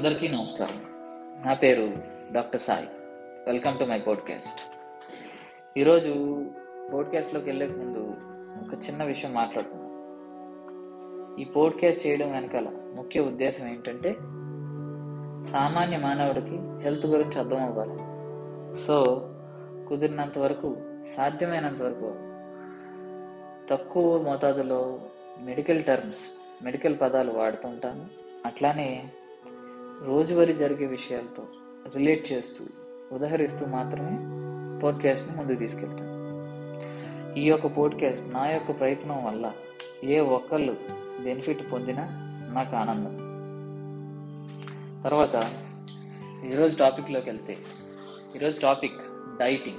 అందరికీ నమస్కారం. నా పేరు doctor Sai. Welcome to my podcast. ఈరోజు పోడ్కాస్ట్లోకి వెళ్ళే ముందు ఒక చిన్న విషయం మాట్లాడుకుందాం. ఈ పోడ్కాస్ట్ చేయడం వెనకాల ముఖ్య ఉద్దేశం ఏంటంటే సామాన్య మానవుడికి హెల్త్ గురించి అర్థం అవ్వాలి. సో కుదిరినంత వరకు సాధ్యమైనంత వరకు తక్కువ మోతాదులో మెడికల్ టర్మ్స్ మెడికల్ పదాలు వాడుతుంటాను అట్లానే రోజువారీ జరిగే విషయాలతో రిలేట్ చేస్తూ ఉదహరిస్తూ మాత్రమే పోడ్కాస్ట్ని ముందుకు తీసుకెళ్తాను ఈ యొక్క పోడ్కాస్ట్ నా యొక్క ప్రయత్నం వల్ల ఏ ఒక్కళ్ళు బెనిఫిట్ పొందినా నాకు ఆనందం. తర్వాత ఈరోజు టాపిక్లోకి వెళ్తే ఈరోజు టాపిక్ డైటింగ్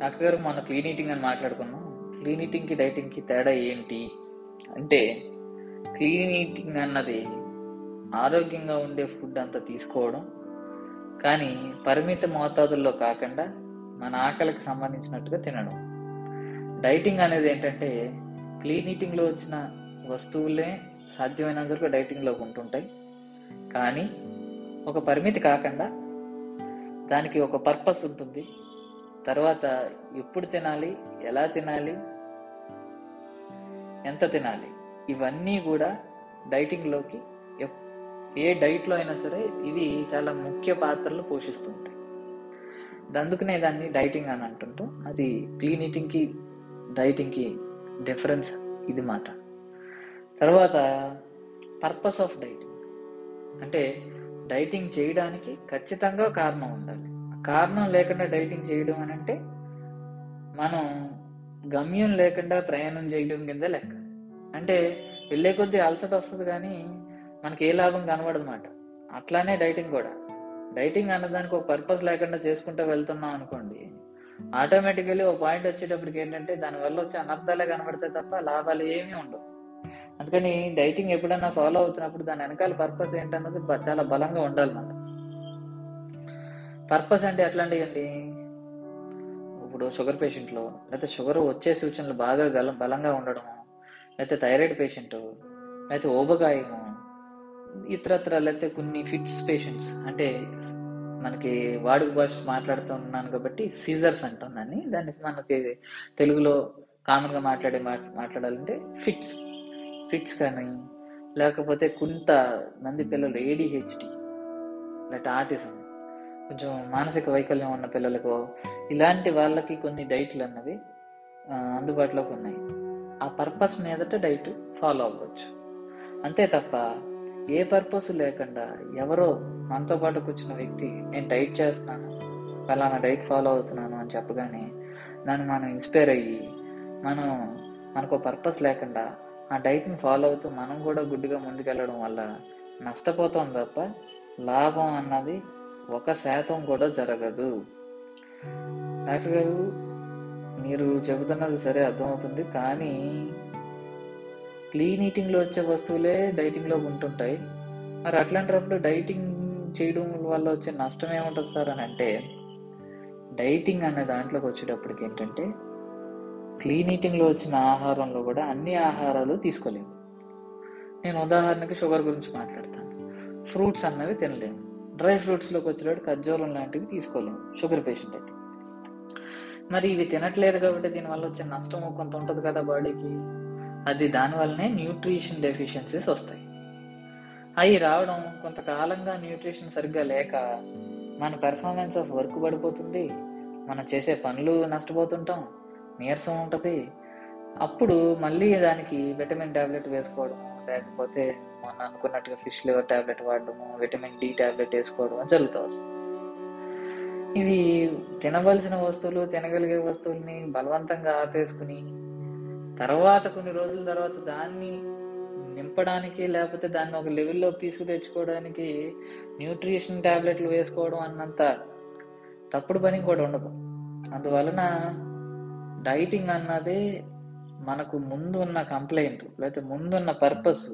డాక్టర్ గారు మన క్లీన్ ఈటింగ్ అని మాట్లాడుకున్నాం. క్లీన్ ఈటింగ్కి డైటింగ్కి తేడా ఏంటి? అంటే క్లీన్ ఈటింగ్ అన్నది ఆరోగ్యంగా ఉండే ఫుడ్ అంతా తీసుకోవడం. కానీ పరిమిత మోతాదుల్లో కాకుండా మన ఆకలికి సంబంధించినట్టుగా తినడం. డైటింగ్ అనేది ఏంటంటే క్లీన్ ఈటింగ్లో వచ్చిన వస్తువులే సాధ్యమైనంత వరకు డైటింగ్లో ఉంటుంటాయి. కానీ ఒక పరిమితి కాకుండా దానికి ఒక పర్పస్ ఉంటుంది. తర్వాత ఎప్పుడు తినాలి ఎలా తినాలి ఎంత తినాలి ఇవన్నీ కూడా డైటింగ్లోకి ఎప్- ఏ డైట్లో అయినా సరే ఇవి చాలా ముఖ్య పాత్రలు పోషిస్తుంటాయి అందుకనే దాన్ని డైటింగ్ అని అంటుంటాం అది క్లీన్ ఈటింగ్కి డైటింగ్కి డిఫరెన్స్ ఇది మాట. తర్వాత పర్పస్ ఆఫ్ డైటింగ్. అంటే డైటింగ్ చేయడానికి ఖచ్చితంగా కారణం ఉండాలి. కారణం లేకుండా డైటింగ్ చేయడం అని అంటే మనం గమ్యం లేకుండా ప్రయాణం చేయడం కింద లెక్క. అంటే వెళ్ళే కొద్దీ అలసట వస్తుంది కానీ మనకి ఏ లాభం కనబడదన్నమాట. అట్లానే డైటింగ్ కూడా. డైటింగ్ అన్నదానికి ఒక పర్పస్ లేకుండా చేసుకుంటూ వెళ్తున్నాం అనుకోండి ఆటోమేటికలీ ఒక పాయింట్ వచ్చేటప్పటికి ఏంటంటే దానివల్ల వచ్చే అనర్థాలే కనబడతాయి తప్ప లాభాలు ఏమీ ఉండవు. అందుకని డైటింగ్ ఎప్పుడైనా ఫాలో అవుతున్నప్పుడు దాని వెనకాల పర్పస్ ఏంటన్నది చాలా బలంగా ఉండాలన్నమాట. పర్పస్ అంటే ఎట్లాంటివి అండి ఇప్పుడు షుగర్ పేషెంట్లో లేకపోతే షుగర్ వచ్చే సూచనలు బాగా గల బలంగా ఉండడము లేకపోతే థైరాయిడ్ పేషెంట్ లేకపోతే ఓబగాయము ఇతరత్ర లేకపోతే కొన్ని ఫిట్స్ పేషెంట్స్ అంటే మనకి వాడుక భాష మాట్లాడుతున్నాను కాబట్టి సీజర్స్ అంటాం దాన్ని. దాన్ని మనకి తెలుగులో కామన్గా మాట్లాడే మాట్లాడాలంటే ఫిట్స్. ఫిట్స్ కానీ లేకపోతే కొంత మంది పిల్లలు ఏడిహెచ్డి లేకపోతే ఆటిజం కొంచెం మానసిక వైకల్యం ఉన్న పిల్లలకు ఇలాంటి వాళ్ళకి కొన్ని డైట్లు అన్నవి అందుబాటులోకి ఉన్నాయి. ఆ పర్పస్ మీదట డైట్ ఫాలో అవ్వచ్చు. అంతే తప్ప ఏ పర్పస్ లేకుండా ఎవరో మనతో పాటు కూర్చున్న వ్యక్తి నేను డైట్ చేస్తున్నాను ఫలానా డైట్ ఫాలో అవుతున్నాను అని చెప్పగానే దాన్ని మనం ఇన్స్పైర్ అయ్యి మనం మనకు పర్పస్ లేకుండా ఆ డైట్ని ఫాలో అవుతూ మనం కూడా గుడ్డిగా ముందుకెళ్ళడం వల్ల నష్టపోతాం తప్ప లాభం అన్నది ఒక శాతం కూడా జరగదు. డాక్టర్ గారు మీరు చెబుతున్నది సరే అర్థమవుతుంది కానీ క్లీన్ ఈటింగ్లో వచ్చే వస్తువులే డైటింగ్లో ఉంటుంటాయి. మరి అట్లాంటప్పుడు డైటింగ్ చేయడం వల్ల వచ్చే నష్టం ఏముంటుంది సార్ అని అంటే డైటింగ్ అనే దాంట్లోకి వచ్చేటప్పటికి ఏంటంటే క్లీన్ ఈటింగ్లో వచ్చిన ఆహారంలో కూడా అన్ని ఆహారాలు తీసుకోలేము. నేను ఉదాహరణకి షుగర్ గురించి మాట్లాడతాను. ఫ్రూట్స్ అన్నవి తినలేము. డ్రై ఫ్రూట్స్లోకి వచ్చేటప్పుడు ఖర్జూరం లాంటివి తీసుకోలేము షుగర్ పేషెంట్ అయితే. మరి ఇవి తినట్లేదు కాబట్టి దీనివల్ల వచ్చే నష్టం కొంత ఉంటుంది కదా బాడీకి? అది దానివల్లనే న్యూట్రిషన్ డెఫిషియన్సీస్ వస్తాయి. అవి రావడం కొంతకాలంగా న్యూట్రిషన్ సరిగ్గా లేక మన పెర్ఫార్మెన్స్ ఆఫ్ వర్క్ పడిపోతుంది మనం చేసే పనులు నష్టపోతుంటాం నీరసం ఉంటుంది. అప్పుడు మళ్ళీ దానికి విటమిన్ టాబ్లెట్ వేసుకోవడం లేకపోతే మొన్న అనుకున్నట్టుగా ఫిష్ లివర్ టాబ్లెట్ వాడడము విటమిన్ డి టాబ్లెట్ వేసుకోవడం జరుగుతూ వస్తుంది. ఇది తినవలసిన వస్తువులు తినగలిగే వస్తువుల్ని బలవంతంగా ఆపేసుకుని తర్వాత కొన్ని రోజుల తర్వాత దాన్ని నింపడానికి లేకపోతే దాన్ని ఒక లెవెల్లోకి తీసుకు తెచ్చుకోవడానికి న్యూట్రిషన్ టాబ్లెట్లు వేసుకోవడం అన్నంత తప్పుడు పని కూడా ఉండదు. అందువలన డైటింగ్ అన్నది మనకు ముందున్న కంప్లైంట్ లేకపోతే ముందున్న పర్పస్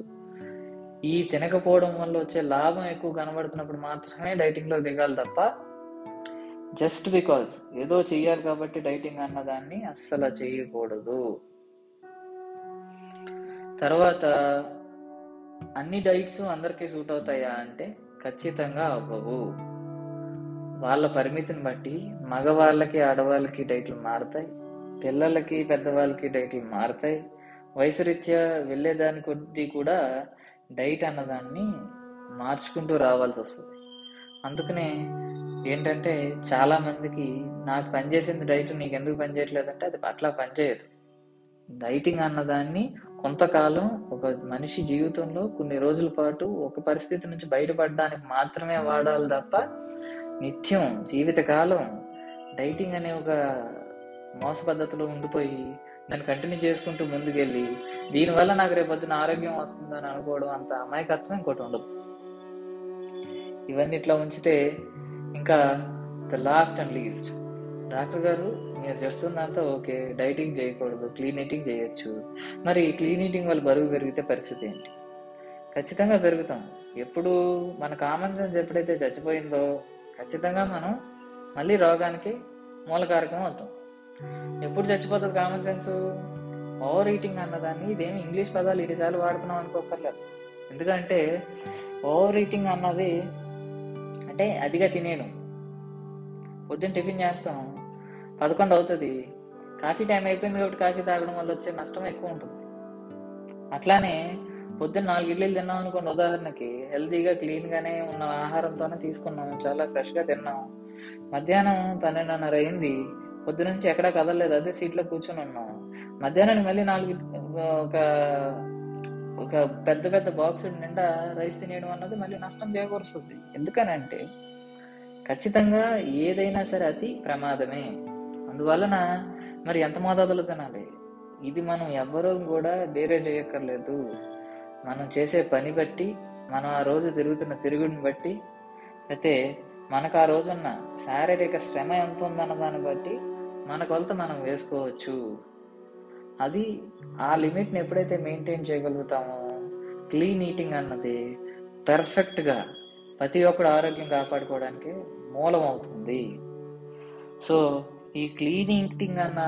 ఈ తినకపోవడం వల్ల వచ్చే లాభం ఎక్కువ కనబడుతున్నప్పుడు మాత్రమే డైటింగ్లో దిగాలి తప్ప జస్ట్ బికాజ్ ఏదో చెయ్యాలి కాబట్టి డైటింగ్ అన్నదాన్ని అస్సలు చేయకూడదు. తర్వాత అన్ని డైట్స్ అందరికీ సూట్ అవుతాయా అంటే ఖచ్చితంగా అవ్వవు. వాళ్ళ పరిమితిని బట్టి మగవాళ్ళకి ఆడవాళ్ళకి డైట్లు మారుతాయి. పిల్లలకి పెద్దవాళ్ళకి డైట్లు మారుతాయి. వయసు రీత్యా వెళ్ళేదాని కొద్దీ కూడా డైట్ అన్నదాన్ని మార్చుకుంటూ రావాల్సి వస్తుంది. అందుకనే ఏంటంటే చాలా మందికి నాకు పనిచేసింది డైట్ నీకు ఎందుకు పనిచేయట్లేదంటే అది అట్లా పనిచేయదు. డైటింగ్ అన్నదాన్ని కొంతకాలం ఒక మనిషి జీవితంలో కొన్ని రోజుల పాటు ఒక పరిస్థితి నుంచి బయటపడడానికి మాత్రమే వాడాలి తప్ప నిత్యం జీవితకాలం డైటింగ్ అనే ఒక మోస పద్ధతిలో ఉండిపోయి దాన్ని కంటిన్యూ చేసుకుంటూ ముందుకెళ్ళి దీనివల్ల నాకు రేపొద్దున ఆరోగ్యం వస్తుందని అనుకోవడం అంత అమాయకత్వం ఇంకోటి ఉండదు. ఇవన్నీ ఇట్లా ఉంచితే ఇంకా the last and least. Doctor గారు మీరు చెప్తుందంతా ఓకే. డైటింగ్ చేయకూడదు. క్లీన్ ఈటింగ్ చేయొచ్చు. మరి క్లీన్ ఈటింగ్ వల్ల బరువు పెరిగితే పరిస్థితి ఏంటి? ఖచ్చితంగా పెరుగుతాం. ఎప్పుడు మన కామన్ సెన్స్ ఎప్పుడైతే చచ్చిపోయిందో ఖచ్చితంగా మనం మళ్ళీ రోగానికి మూలకారకం అవుతాం. ఎప్పుడు చచ్చిపోతుంది కామన్ సెన్స్? ఓవర్ ఈటింగ్ అన్నదాన్ని ఇదేమి ఇంగ్లీష్ పదాలు ఇన్నిసార్లు వాడుతున్నాం అనుకోకర్లేదు ఎందుకంటే ఓవర్ ఈటింగ్ అన్నది అంటే అదిగా తినేయడం. పొద్దున్న టిఫిన్ చేస్తాం. పదకొండు అవుతుంది. కాఫీ టైం అయిపోయింది కాబట్టి కాఫీ తాగడం వల్ల వచ్చే నష్టం ఎక్కువ ఉంటుంది. అట్లానే పొద్దున్న నాలుగు ఇడ్లీలు తిన్నాం అనుకోండి. ఉదాహరణకి హెల్తీగా క్లీన్గానే ఉన్న ఆహారంతోనే తీసుకున్నాం. చాలా ఫ్రెష్గా తిన్నాం. మధ్యాహ్నం పన్నెండున్నర అయింది. పొద్దు నుంచి ఎక్కడా కదలలేదు. అదే సీట్లో కూర్చొని ఉన్నాం. మధ్యాహ్నం మళ్ళీ నాలుగు ఒక ఒక పెద్ద పెద్ద బాక్స్ నిండా రైస్ తినేయడం అన్నది మళ్ళీ నష్టం చేకూరుస్తుంది. ఎందుకనంటే ఖచ్చితంగా ఏదైనా సరే అతి ప్రమాదమే. అందువలన మరి ఎంత మోతాదులో తినాలి? ఇది మనం ఎవ్వరూ కూడా వేరే చేయక్కర్లేదు. మనం చేసే పని బట్టి మనం ఆ రోజు తిరుగుతున్న తిరుగుని బట్టి అయితే మనకు ఆ రోజున్న శారీరక శ్రమ ఎంత ఉందన్న దాన్ని బట్టి మన కొలత మనం వేసుకోవచ్చు. అది ఆ లిమిట్ని ఎప్పుడైతే మెయింటైన్ చేయగలుగుతామో క్లీన్ ఈటింగ్ అన్నది పర్ఫెక్ట్గా ప్రతి ఒక్కడు ఆరోగ్యం కాపాడుకోవడానికి మూలం అవుతుంది. సో ఈ క్లీన్ ఈటింగ్ అన్న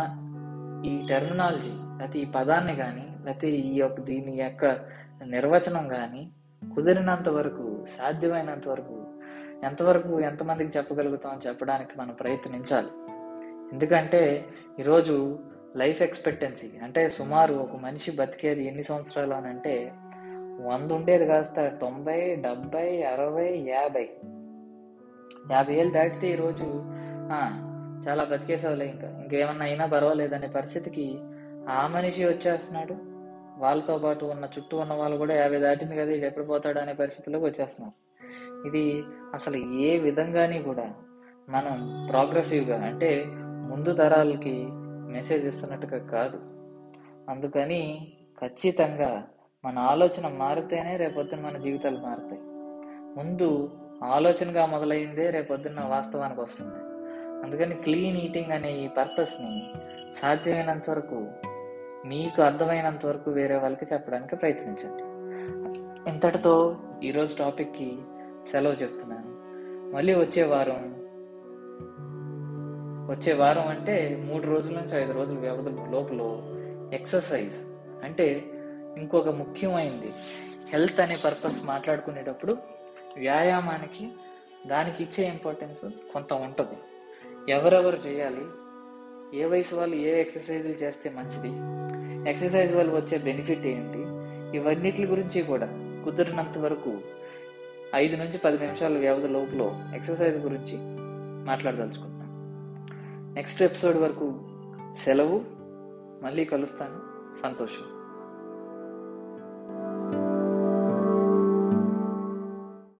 ఈ టెర్మినాలజీ లేకపోతే ఈ పదాన్ని కానీ లేకపోతే ఈ యొక్క దీని యొక్క నిర్వచనం కానీ కుదిరినంత వరకు సాధ్యమైనంత వరకు ఎంతవరకు ఎంతమందికి చెప్పగలుగుతాం చెప్పడానికి మనం ప్రయత్నించాలి. ఎందుకంటే ఈరోజు లైఫ్ ఎక్స్పెక్టెన్సీ అంటే సుమారు ఒక మనిషి బతికేది ఎన్ని సంవత్సరాలు అని అంటే వంద ఉండేది కాస్త తొంభై డెబ్బై అరవై యాభై. యాభై ఏళ్ళు దాటితే ఈరోజు చాలా బతికేసావులే ఇంకా. ఇంకేమన్నా అయినా పర్వాలేదనే పరిస్థితికి ఆ మనిషి వచ్చేస్తున్నాడు. వాళ్ళతో పాటు ఉన్న చుట్టూ ఉన్న వాళ్ళు కూడా యాభై దాటింది కదా ఇది ఎప్పుడు పోతాడు అనే పరిస్థితిలోకి వచ్చేస్తున్నారు. ఇది అసలు ఏ విధంగాని కూడా మనం ప్రోగ్రెసివ్గా అంటే ముందు తరాలకి మెసేజ్ ఇస్తున్నట్టుగా కాదు. అందుకని ఖచ్చితంగా మన ఆలోచన మారితేనే రేపొద్దున మన జీవితాలు మారుతాయి. ముందు ఆలోచనగా మొదలైందే రేపొద్దున వాస్తవానికి వస్తుంది. అందుకని క్లీన్ ఈటింగ్ అనే ఈ పర్పస్ని సాధ్యమైనంత వరకు మీకు అర్థమైనంత వరకు వేరే వాళ్ళకి చెప్పడానికి ప్రయత్నించండి. ఇంతటితో ఈరోజు టాపిక్కి సెలవు చెప్తున్నాను. మళ్ళీ వచ్చే వారం వచ్చే వారం అంటే మూడు రోజుల నుంచి ఐదు రోజుల వ్యవధి లోపల ఎక్సర్సైజ్ అంటే ఇంకొక ముఖ్యమైనది హెల్త్ అనే పర్పస్ మాట్లాడుకునేటప్పుడు వ్యాయామానికి దానికి ఇచ్చే ఇంపార్టెన్స్ కొంత ఉంటుంది. ఎవరెవరు చేయాలి? ఏ వయసు వాళ్ళు ఏ ఎక్సర్సైజులు చేస్తే మంచిది? ఎక్సర్సైజ్ వల్ల వచ్చే బెనిఫిట్ ఏంటి? ఇవన్నిటి గురించి కూడా కుదిరినంత వరకు ఐదు నుంచి పది నిమిషాల వ్యవధి లోపల ఎక్సర్సైజ్ గురించి మాట్లాడదలుచుకుంటున్నాను నెక్స్ట్ ఎపిసోడ్ వరకు సెలవు. మళ్ళీ కలుస్తాను. సంతోషం.